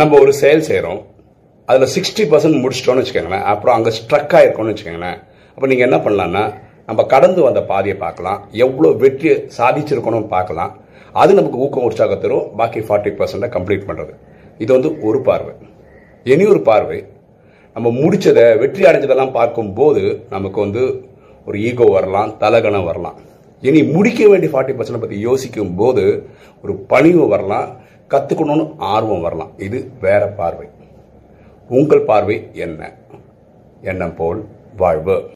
நம்ம ஒரு செயல் செய்கிறோம் அதில் சிக்ஸ்டி பர்சன்ட் முடிச்சிட்டோம்னு வச்சுக்கோங்களேன் அப்புறம் அங்கே ஸ்ட்ரக் ஆகிருக்கோம்னு வச்சுக்கோங்களேன் அப்போ நீங்கள் என்ன பண்ணலான்னா நம்ம கடந்து வந்த பாதையை பார்க்கலாம் எவ்வளோ வெற்றி சாதிச்சிருக்கணும் பார்க்கலாம் அது நமக்கு ஊக்கம் உற்சாக தரும் பாக்கி ஃபார்ட்டி பர்சன்ட்டை கம்ப்ளீட் பண்ணுறது இது வந்து ஒரு பார்வை. இனி ஒரு பார்வை நம்ம முடிச்சதை வெற்றி அடைஞ்சதெல்லாம் பார்க்கும்போது நமக்கு வந்து ஒரு ஈகோ வரலாம் தலகணம் வரலாம். இனி முடிக்க வேண்டிய ஃபார்ட்டி பர்சன்ட் பற்றி யோசிக்கும் போது ஒரு பணிவு வரலாம் கற்றுக்கணும்னு ஆர்வம் வரலாம். இது வேற பார்வை. உங்கள் பார்வை என்ன? எண்ணம் போல் வாழ்வு.